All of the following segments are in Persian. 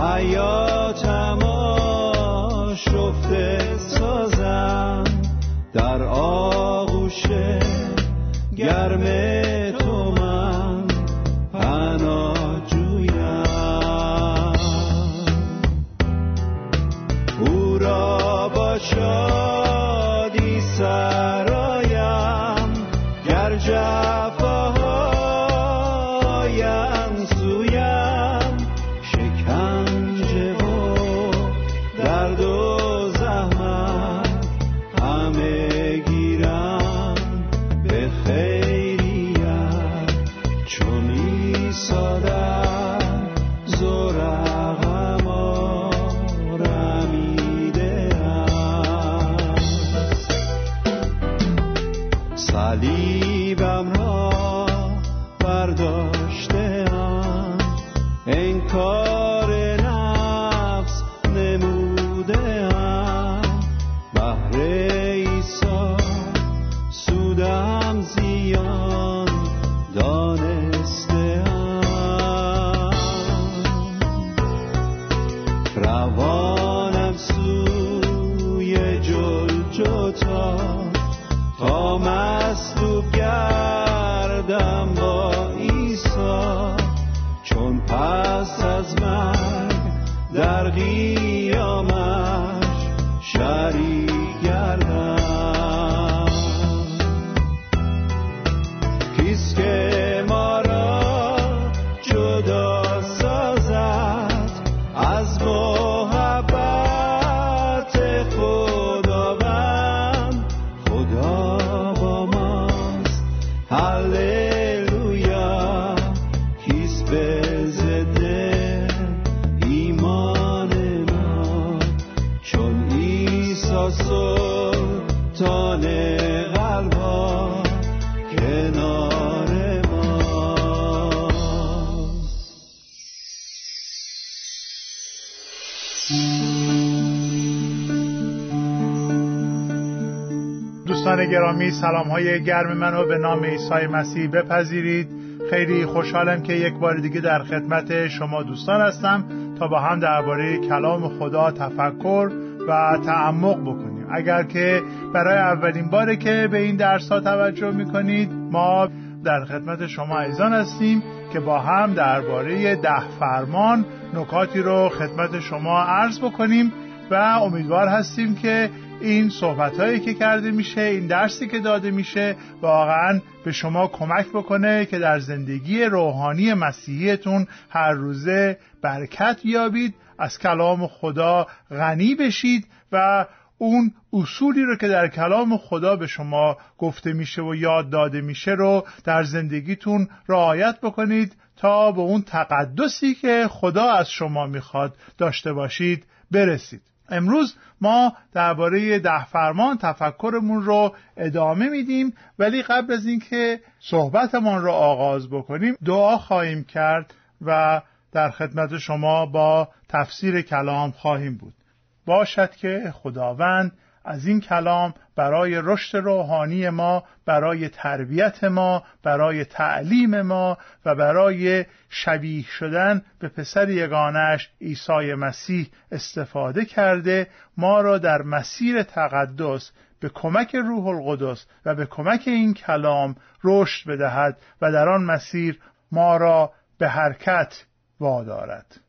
حیاتم شفته سازم در آغوش گرم دوستان گرامی سلام های گرم منو به نام عیسی مسیح بپذیرید. خیلی خوشحالم که یک بار دیگه در خدمت شما دوستان هستم تا با هم درباره کلام خدا تفکر و تعمق بکنیم. اگر که برای اولین باره که به این درس ها توجه می‌کنید ما در خدمت شما عزیزان هستیم که با هم درباره ده فرمان نکاتی رو خدمت شما عرض بکنیم و امیدوار هستیم که این صحبت هایی که کرده میشه این درسی که داده میشه واقعا به شما کمک بکنه که در زندگی روحانی مسیحیتون هر روزه برکت یابید از کلام خدا غنی بشید و اون اصولی رو که در کلام خدا به شما گفته میشه و یاد داده میشه رو در زندگیتون رعایت بکنید تا به اون تقدسی که خدا از شما می‌خواد داشته باشید برسید. امروز ما درباره ده فرمان تفکرمون رو ادامه میدیم ولی قبل از اینکه صحبتمان رو آغاز بکنیم دعا خواهیم کرد و در خدمت شما با تفسیر کلام خواهیم بود. باشد که خداوند از این کلام برای رشد روحانی ما برای تربیت ما برای تعلیم ما و برای شبیه شدن به پسر یگانش عیسی مسیح استفاده کرده ما را در مسیر تقدس به کمک روح القدس و به کمک این کلام رشد بدهد و در آن مسیر ما را به حرکت وادارد.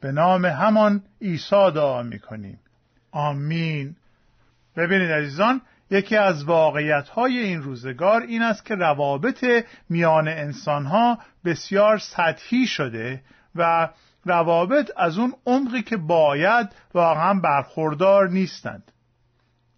به نام همان عیسی دعا می کنیم آمین. ببینید عزیزان یکی از واقعیت های این روزگار این است که روابط میان انسان ها بسیار سطحی شده و روابط از اون عمقی که باید واقعا برخوردار نیستند.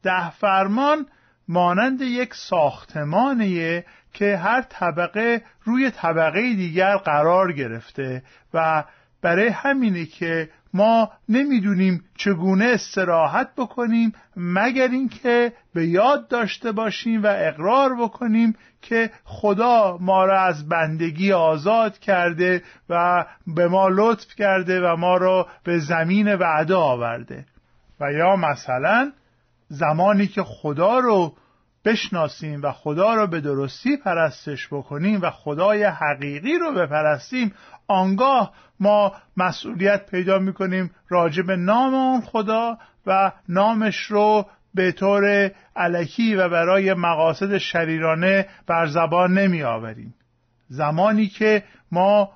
ده فرمان مانند یک ساختمانیه که هر طبقه روی طبقه دیگر قرار گرفته و برای همینه که ما نمی‌دونیم چگونه استراحت بکنیم مگر اینکه به یاد داشته باشیم و اقرار بکنیم که خدا ما را از بندگی آزاد کرده و به ما لطف کرده و ما را به زمین وعده آورده. و یا مثلا زمانی که خدا رو بشناسیم و خدا رو به درستی پرستش بکنیم و خدای حقیقی رو بپرستیم آنگاه ما مسئولیت پیدا می‌کنیم راجع به نام اون خدا و نامش رو به طور علکی و برای مقاصد شریرانه بر زبان نمی آوریم زمانی که ما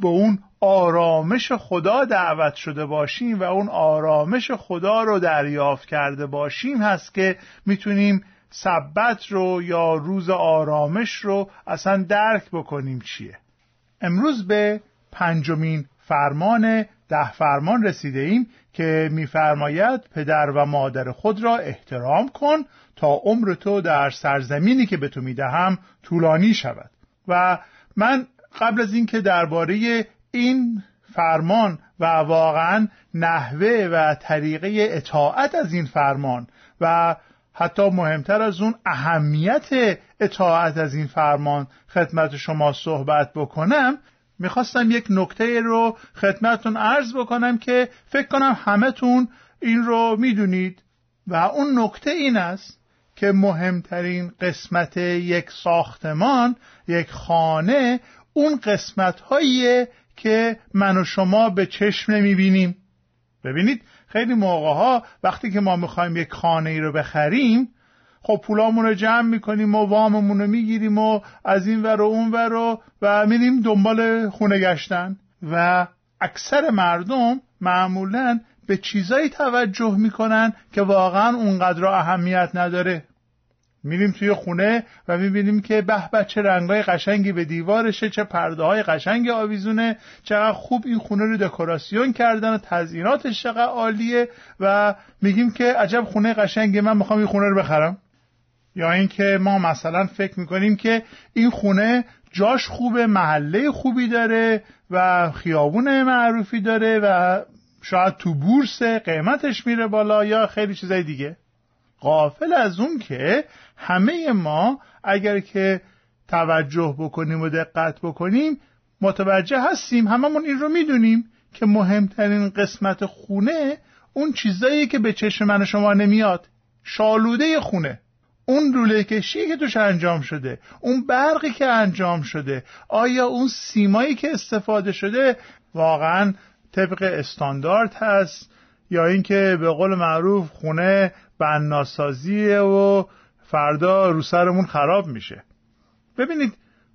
به اون آرامش خدا دعوت شده باشیم و اون آرامش خدا رو دریافت کرده باشیم هست که می‌تونیم سبت رو یا روز آرامش رو اصلا درک بکنیم چیه. امروز به پنجمین فرمان ده فرمان رسیده ایم که میفرماید پدر و مادر خود را احترام کن تا عمر تو در سرزمینی که به تو می‌دهم طولانی شود. و من قبل از اینکه درباره این فرمان و واقعا نحوه و طریقه اطاعت از این فرمان و حتی مهمتر از اون اهمیت اطاعت از این فرمان خدمت شما صحبت بکنم می‌خواستم یک نکته رو خدمتون عرض بکنم که فکر کنم همهتون این رو می‌دونید و اون نکته این است که مهمترین قسمت یک ساختمان یک خانه اون قسمت هاییه که من و شما به چشم نمی‌بینیم. ببینید خیلی موقع ها وقتی که ما می‌خوایم یک خانه ای رو بخریم خب پولامون رو جمع می‌کنیم و واممون رو می‌گیریم و از این ور و اون ور و, و میریم دنبال خونه گشتن. و اکثر مردم معمولا به چیزایی توجه می‌کنن که واقعا اونقدر اهمیت نداره. میریم توی خونه و می‌بینیم که به به چه رنگای قشنگی به دیوارشه چه پرده های قشنگ آویزونه چقدر خوب این خونه رو دکوراسیون کردن و تزییناتش چقدر عالیه و میگیم که عجب خونه قشنگی من می‌خوام این خونه رو بخرم. یا اینکه ما مثلا فکر می‌کنیم که این خونه جاش خوبه محله خوبی داره و خیابون معروفی داره و شاید تو بورس قیمتش میره بالا یا خیلی چیزای دیگه. قافل از اون که همه ما اگر که توجه بکنیم و دقت بکنیم متوجه هستیم هممون این رو می‌دونیم که مهمترین قسمت خونه اون چیزایی که به چشم من شما نمیاد شالوده خونه. اون لوله کشی که توش انجام شده اون برقی که انجام شده آیا اون سیمایی که استفاده شده واقعا طبق استاندارد هست یا اینکه به قول معروف خونه بناسازیه و فردا رو سرمون خراب میشه؟ ببینید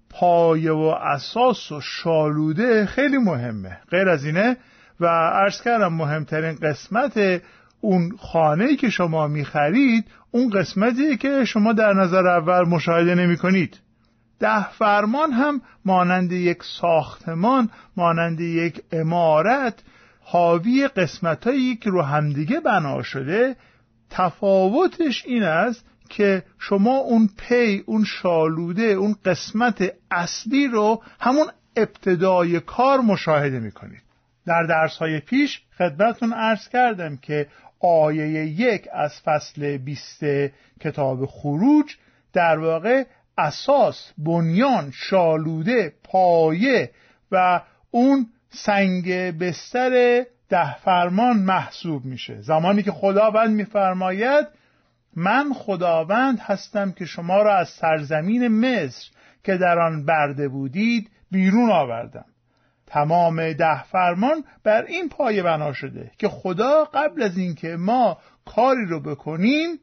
پایه و اساس و شالوده خیلی مهمه. غیر از اینه و عرض کردم مهمترین قسمت اون خانه که شما می‌خرید اون قسمتی که شما در نظر اول مشاهده نمی کنید. ده فرمان هم مانند یک ساختمان مانند یک امارت حاوی قسمتایی که رو همدیگه بنا شده. تفاوتش این است که شما اون پی اون شالوده اون قسمت اصلی رو همون ابتدای کار مشاهده می‌کنید در درس های پیش خدمتون عرض کردم که آیه یک از فصل بیست کتاب خروج در واقع اساس بنیان شالوده پایه و اون سنگ بستر ده فرمان محسوب میشه. زمانی که خداوند میفرماید من خداوند هستم که شما را از سرزمین مصر که در آن برده بودید بیرون آوردم. تمام ده فرمان بر این پایه بنا شده که خدا قبل از اینکه ما کاری رو بکنیم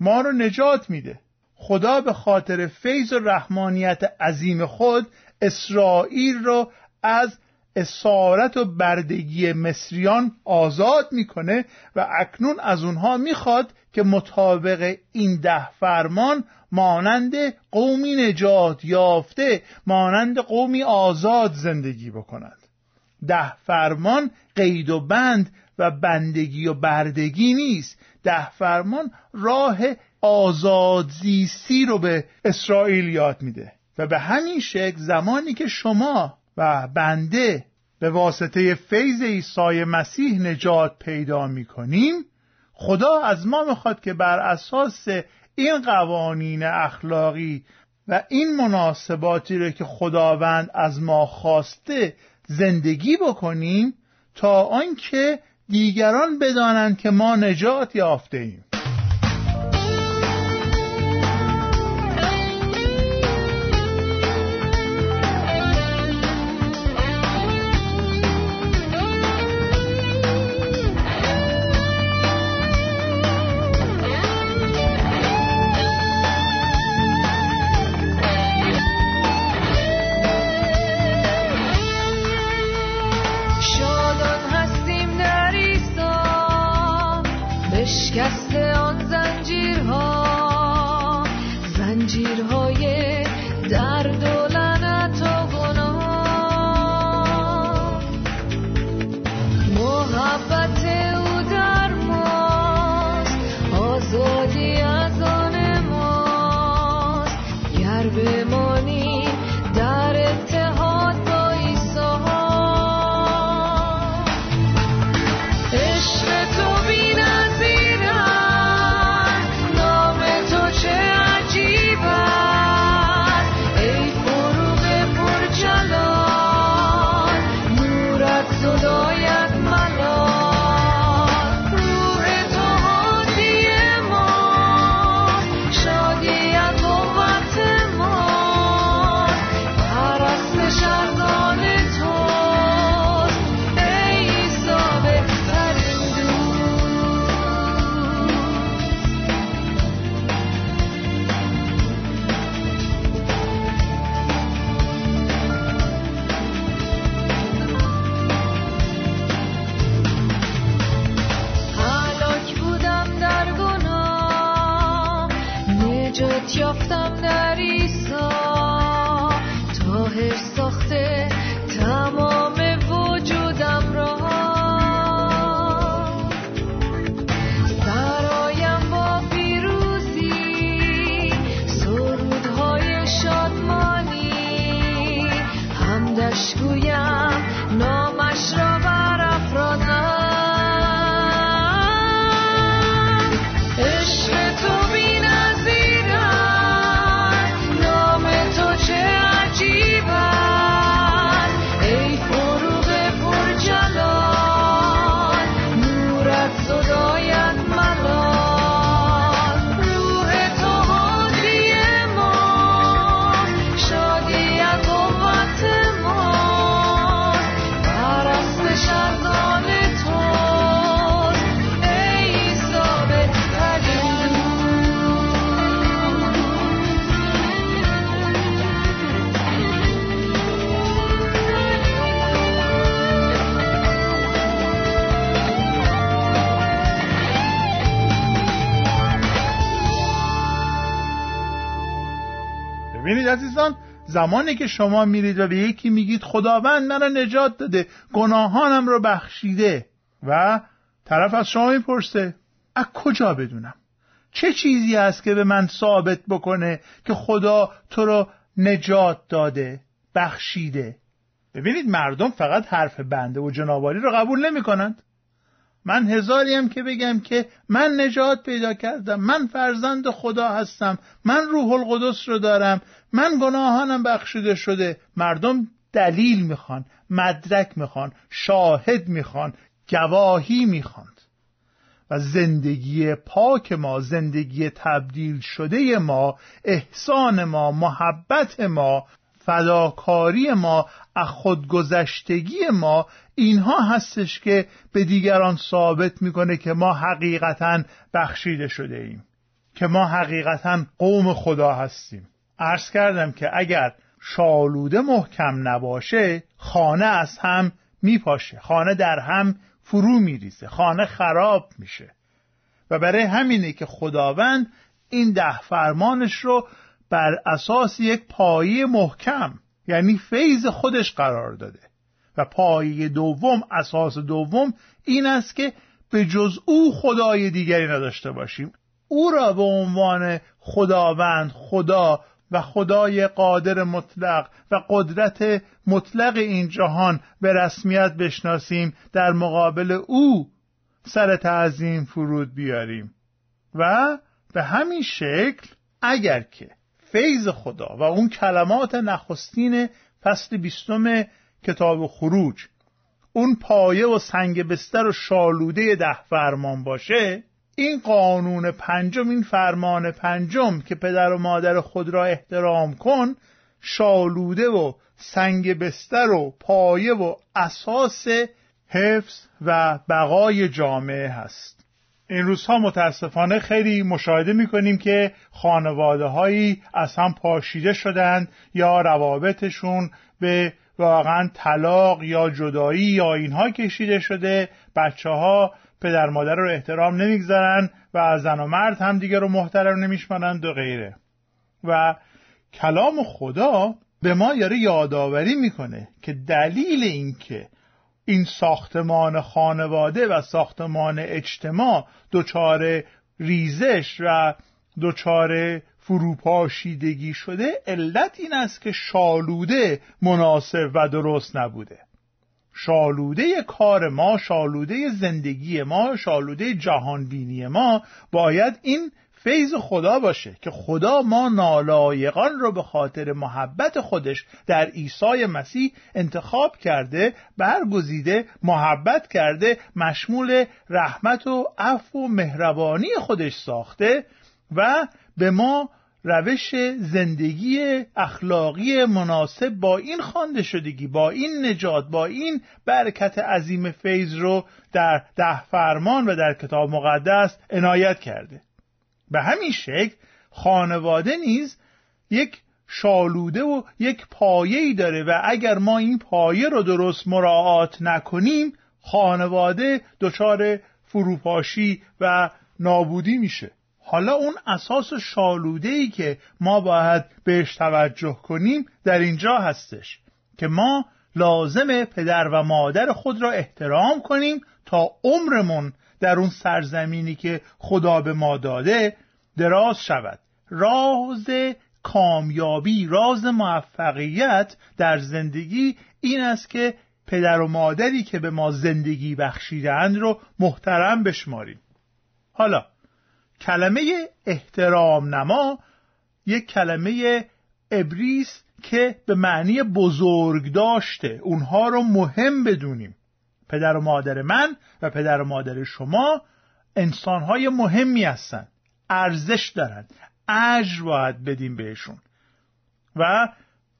ما رو نجات میده. خدا به خاطر فیض و رحمانیت عظیم خود اسرائیل رو از اسارت و بردگی مصریان آزاد می‌کنه و اکنون از اونها می‌خواد که مطابق این ده فرمان مانند قومی نجات یافته مانند قومی آزاد زندگی بکنند. ده فرمان قید و بند و بندگی و بردگی نیست. ده فرمان راه آزادزیستی رو به اسرائیل یاد میده و به همین شکل زمانی که شما بنده به واسطه فیض عیسی مسیح نجات پیدا می‌کنیم. خدا از ما می‌خواد که بر اساس این قوانین اخلاقی و این مناسباتی رو که خداوند از ما خواسته زندگی بکنیم تا آنکه دیگران بدانند که ما نجات یافته ایم عزیزان زمانی که شما میرید و به یکی میگید خداوند مرا نجات داده گناهانم رو بخشیده و طرف از شما می‌پرسه از کجا بدونم؟ چه چیزی است که به من ثابت بکنه که خدا تو رو نجات داده بخشیده؟ ببینید مردم فقط حرف بنده و جنابالی رو قبول نمی کنند من هزاریم که بگم که من نجات پیدا کردم من فرزند خدا هستم من روح القدس رو دارم من گناهانم بخشیده شده. مردم دلیل می‌خوان مدرک می‌خوان شاهد می‌خوان گواهی می‌خواند و زندگی پاک ما زندگی تبدیل شده ما احسان ما محبت ما فداکاری ما از خودگذشتگی ما اینها هستش که به دیگران ثابت می‌کنه که ما حقیقتا بخشیده شده ایم که ما حقیقتا قوم خدا هستیم. عرض کردم که اگر شالوده محکم نباشه خانه از هم میپاشه خانه در هم فرو میریزه خانه خراب میشه. و برای همینه که خداوند این ده فرمانش رو بر اساس یک پایه محکم یعنی فیض خودش قرار داده. و پایه دوم اساس دوم این است که به جز او خدای دیگری نداشته باشیم. او را به عنوان خداوند خدا و خدای قادر مطلق و قدرت مطلق این جهان به رسمیت بشناسیم در مقابل او سر تعظیم فرود بیاریم. و به همین شکل اگر که فیض خدا و اون کلمات نخستین فصل بیستم کتاب خروج اون پایه و سنگ بستر و شالوده ده فرمان باشه این قانون پنجم این فرمان پنجم که پدر و مادر خود را احترام کن شالوده و سنگ بستر و پایه و اساس حفظ و بقای جامعه هست. این روزها متاسفانه خیلی مشاهده می‌کنیم که خانواده هایی از هم پاشیده شدند یا روابطشون به واقعا طلاق یا جدایی یا اینها کشیده شده. بچه ها پدر مادر رو احترام نمی‌گذارن و زن و مرد هم دیگه رو محترم نمیشمانند و غیره. و کلام خدا به ما یاره یادآوری می‌کنه که دلیل اینکه این ساختمان خانواده و ساختمان اجتماع دچار ریزش و دچار فروپاشیدگی شده علت این است که شالوده مناسب و درست نبوده. شالوده کار ما شالوده زندگی ما شالوده جهانبینی ما باید این فیض خدا باشه که خدا ما نالایقان رو به خاطر محبت خودش در عیسی مسیح انتخاب کرده برگزیده محبت کرده مشمول رحمت و عفو و مهربانی خودش ساخته و به ما روش زندگی اخلاقی مناسب با این خوانده شدگی با این نجات با این برکت عظیم فیض رو در ده فرمان و در کتاب مقدس عنایت کرده. به همین شکل خانواده نیز یک شالوده و یک پایه‌ای داره و اگر ما این پایه رو درست مراعات نکنیم خانواده دچار فروپاشی و نابودی میشه. حالا اون اساس شالوده ای که ما باید بهش توجه کنیم در اینجا هستش که ما لازم پدر و مادر خود را احترام کنیم تا عمرمون در اون سرزمینی که خدا به ما داده دراز شود. راز کامیابی راز موفقیت در زندگی این است که پدر و مادری که به ما زندگی بخشیدند رو محترم بشماریم. حالا کلمه احترام نما یک کلمه ابریس که به معنی بزرگ داشته. اونها رو مهم بدونیم. پدر و مادر من و پدر و مادر شما انسانهای مهمی هستند ارزش دارند اجر باید بدیم بهشون. و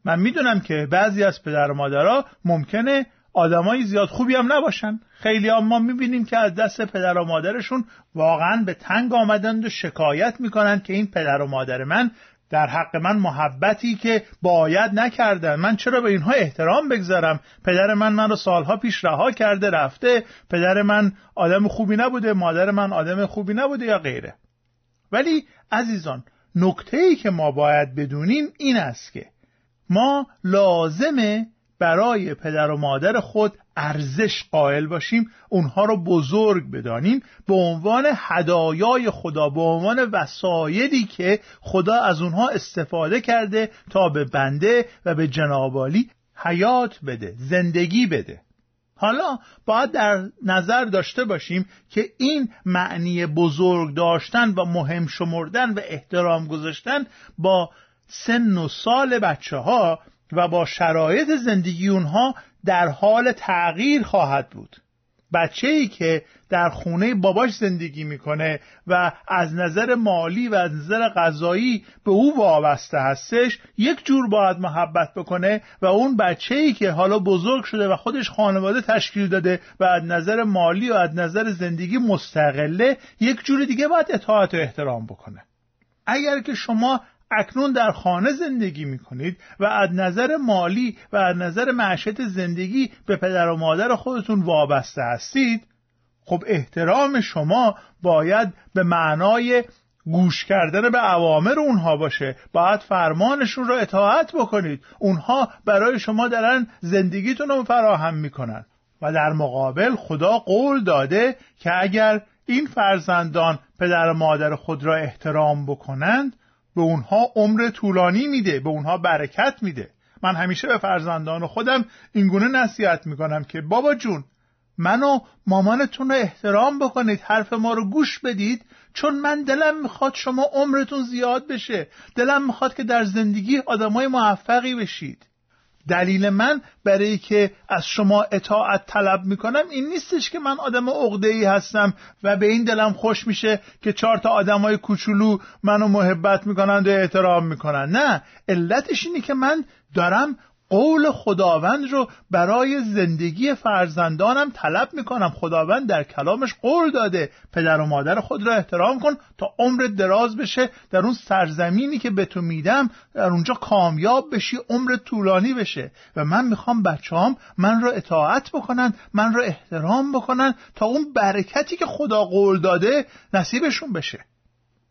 من می‌دونم که بعضی از پدر و مادرها ممکنه آدمای زیاد خوبی هم نباشن. خیلی هم ما می‌بینیم که از دست پدر و مادرشون واقعا به تنگ آمدند و شکایت می‌کنن که این پدر و مادر من در حق من محبتی که باید نکردن. من چرا به اینها احترام بگذارم؟ پدر من من رو سالها پیش رها کرده رفته. پدر من آدم خوبی نبوده مادر من آدم خوبی نبوده یا غیره. ولی عزیزان نکته ای که ما باید بدونیم این است که ما لازمه برای پدر و مادر خود ارزش قائل باشیم اونها رو بزرگ بدانیم به عنوان هدایای خدا به عنوان وسایلی که خدا از اونها استفاده کرده تا به بنده و به جنابالی حیات بده زندگی بده. حالا باید در نظر داشته باشیم که این معنی بزرگ داشتن و مهم شمردن و احترام گذاشتن با سن و سال بچه ها و با شرایط زندگی اونها در حال تغییر خواهد بود. بچه ای که در خونه باباش زندگی می‌کنه و از نظر مالی و از نظر غذایی به او وابسته هستش یک جور باید محبت بکنه و اون بچه ای که حالا بزرگ شده و خودش خانواده تشکیل داده و از نظر مالی و از نظر زندگی مستقله یک جور دیگه باید اطاعت و احترام بکنه. اگر که شما اکنون در خانه زندگی می کنید و از نظر مالی و از نظر معشت زندگی به پدر و مادر خودتون وابسته هستید خب احترام شما باید به معنای گوش کردن به عوامر اونها باشه. باید فرمانشون رو اطاعت بکنید. اونها برای شما دارن زندگیتون رو فراهم می‌کنن. و در مقابل خدا قول داده که اگر این فرزندان پدر و مادر خود را احترام بکنند به اونها عمر طولانی میده به اونها برکت میده. من همیشه به فرزندان خودم اینگونه نصیحت می‌کنم که بابا جون منو مامانتون رو احترام بکنید حرف ما رو گوش بدید چون من دلم می‌خواد شما عمرتون زیاد بشه. دلم می‌خواد که در زندگی آدمای موفقی بشید. دلیل من برای که از شما اطاعت طلب می‌کنم این نیستش که من آدم عقده ای هستم و به این دلم خوش میشه که چهار تا آدمای کوچولو منو محبت می‌کنند و احترام می‌کنن نه علتش اینه که من دارم قول خداوند رو برای زندگی فرزندانم طلب می‌کنم. خداوند در کلامش قول داده. پدر و مادر خود را احترام کن تا عمر دراز بشه. در اون سرزمینی که به تو میدم در اونجا کامیاب بشی عمر طولانی بشه. و من می‌خوام بچه من رو اطاعت بکنن من رو احترام بکنن تا اون برکتی که خدا قول داده نصیبشون بشه.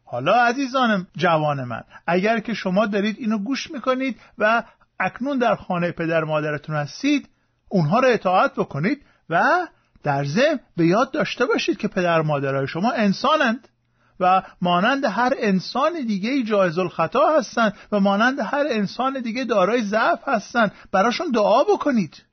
حالا عزیزان جوان من اگر که شما دارید اینو گوش می‌کنید و اکنون در خانه پدر مادرتون هستید اونها رو اطاعت بکنید و در ضمن به یاد داشته باشید که پدر مادرای شما انسانند و مانند هر انسان دیگه جایز الخطا هستند و مانند هر انسان دیگه دارای ضعف هستند. براشون دعا بکنید.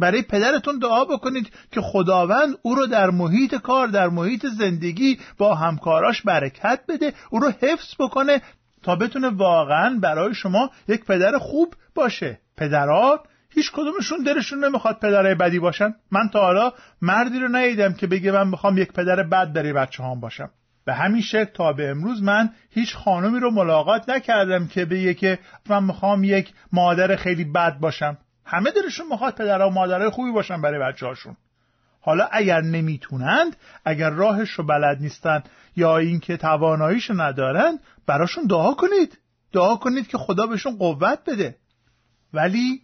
برای پدرتون دعا بکنید که خداوند او رو در محیط کار در محیط زندگی با همکاراش برکت بده او رو حفظ بکنه تا بتونه واقعا برای شما یک پدر خوب باشه. پدران هیچ کدومشون دلشون نمی‌خواد پدرای بدی باشن. من تا حالا مردی رو ندیدم که بگه من می‌خوام یک پدر بد برای بچه هم باشم. به همین شکل تا به امروز من هیچ خانمی رو ملاقات نکردم که بگه که من می‌خوام یک مادر خیلی بد باشم. همه دلشون می‌خواد پدر و مادرای خوبی باشن برای بچه هاشون. حالا اگر نمی‌تونند اگر راهش رو بلد نیستن یا اینکه تواناییشو ندارن براشون دعا کنید. دعا کنید که خدا بهشون قوت بده. ولی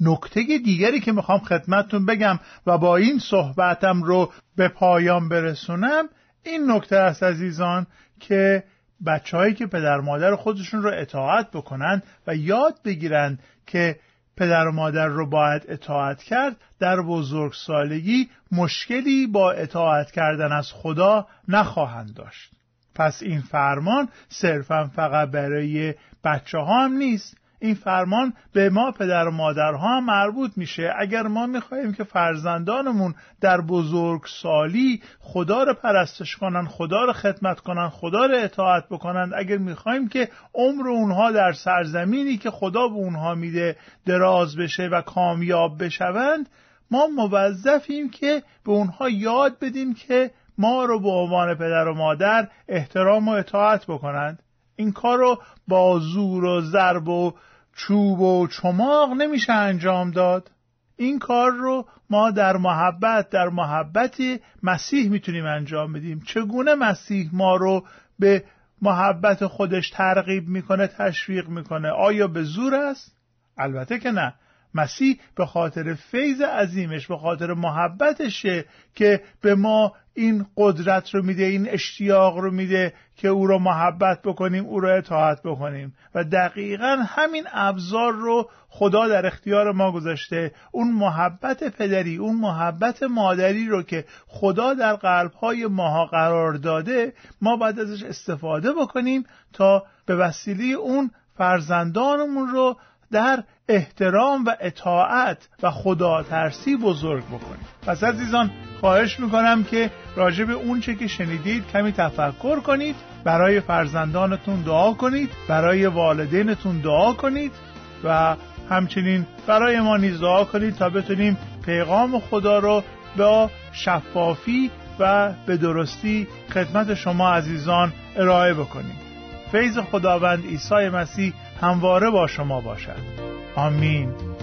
نکته دیگری که می‌خوام خدمتتون بگم و با این صحبتم رو به پایان برسونم این نکته است عزیزان که بچههایی که پدر مادر خودشون رو اطاعت بکنند و یاد بگیرند که پدر و مادر رو باید اطاعت کرد در بزرگسالگی مشکلی با اطاعت کردن از خدا نخواهند داشت. پس این فرمان صرفا فقط برای بچه ها هم نیست. این فرمان به ما پدر و مادرها مربوط میشه. اگر ما می‌خواهیم که فرزندانمون در بزرگ سالی خدا رو پرستش کنن خدا رو خدمت کنن خدا رو اطاعت بکنن اگر می‌خواهیم که عمر اونها در سرزمینی که خدا به اونها میده دراز بشه و کامیاب بشوند ما موظفیم که به اونها یاد بدیم که ما رو به عنوان پدر و مادر احترام و اطاعت بکنند. این کار رو با زور و ضرب و چوب و چماق نمیشه انجام داد. این کار رو ما در محبت در محبت مسیح می‌تونیم انجام بدیم. چگونه مسیح ما رو به محبت خودش ترغیب می‌کنه تشویق می‌کنه؟ آیا به زور است؟ البته که نه. مسیح به خاطر فیض عظیمش به خاطر محبتشه که به ما این قدرت رو میده این اشتیاق رو میده که او رو محبت بکنیم او رو اطاعت بکنیم. و دقیقا همین ابزار رو خدا در اختیار ما گذاشته. اون محبت پدری اون محبت مادری رو که خدا در قلبهای ماها قرار داده ما باید ازش استفاده بکنیم تا به وسیله اون فرزندانمون رو در احترام و اطاعت و خدا ترسی بزرگ بکنید. پس عزیزان خواهش می‌کنم که راجع به اون چه که شنیدید کمی تفکر کنید برای فرزندانتون دعا کنید برای والدینتون دعا کنید و همچنین برای ما نیز دعا کنید تا بتونیم پیغام خدا رو با شفافی و به درستی خدمت شما عزیزان ارائه بکنیم. فیض خداوند عیسی مسیح همواره با شما باشد. آمین.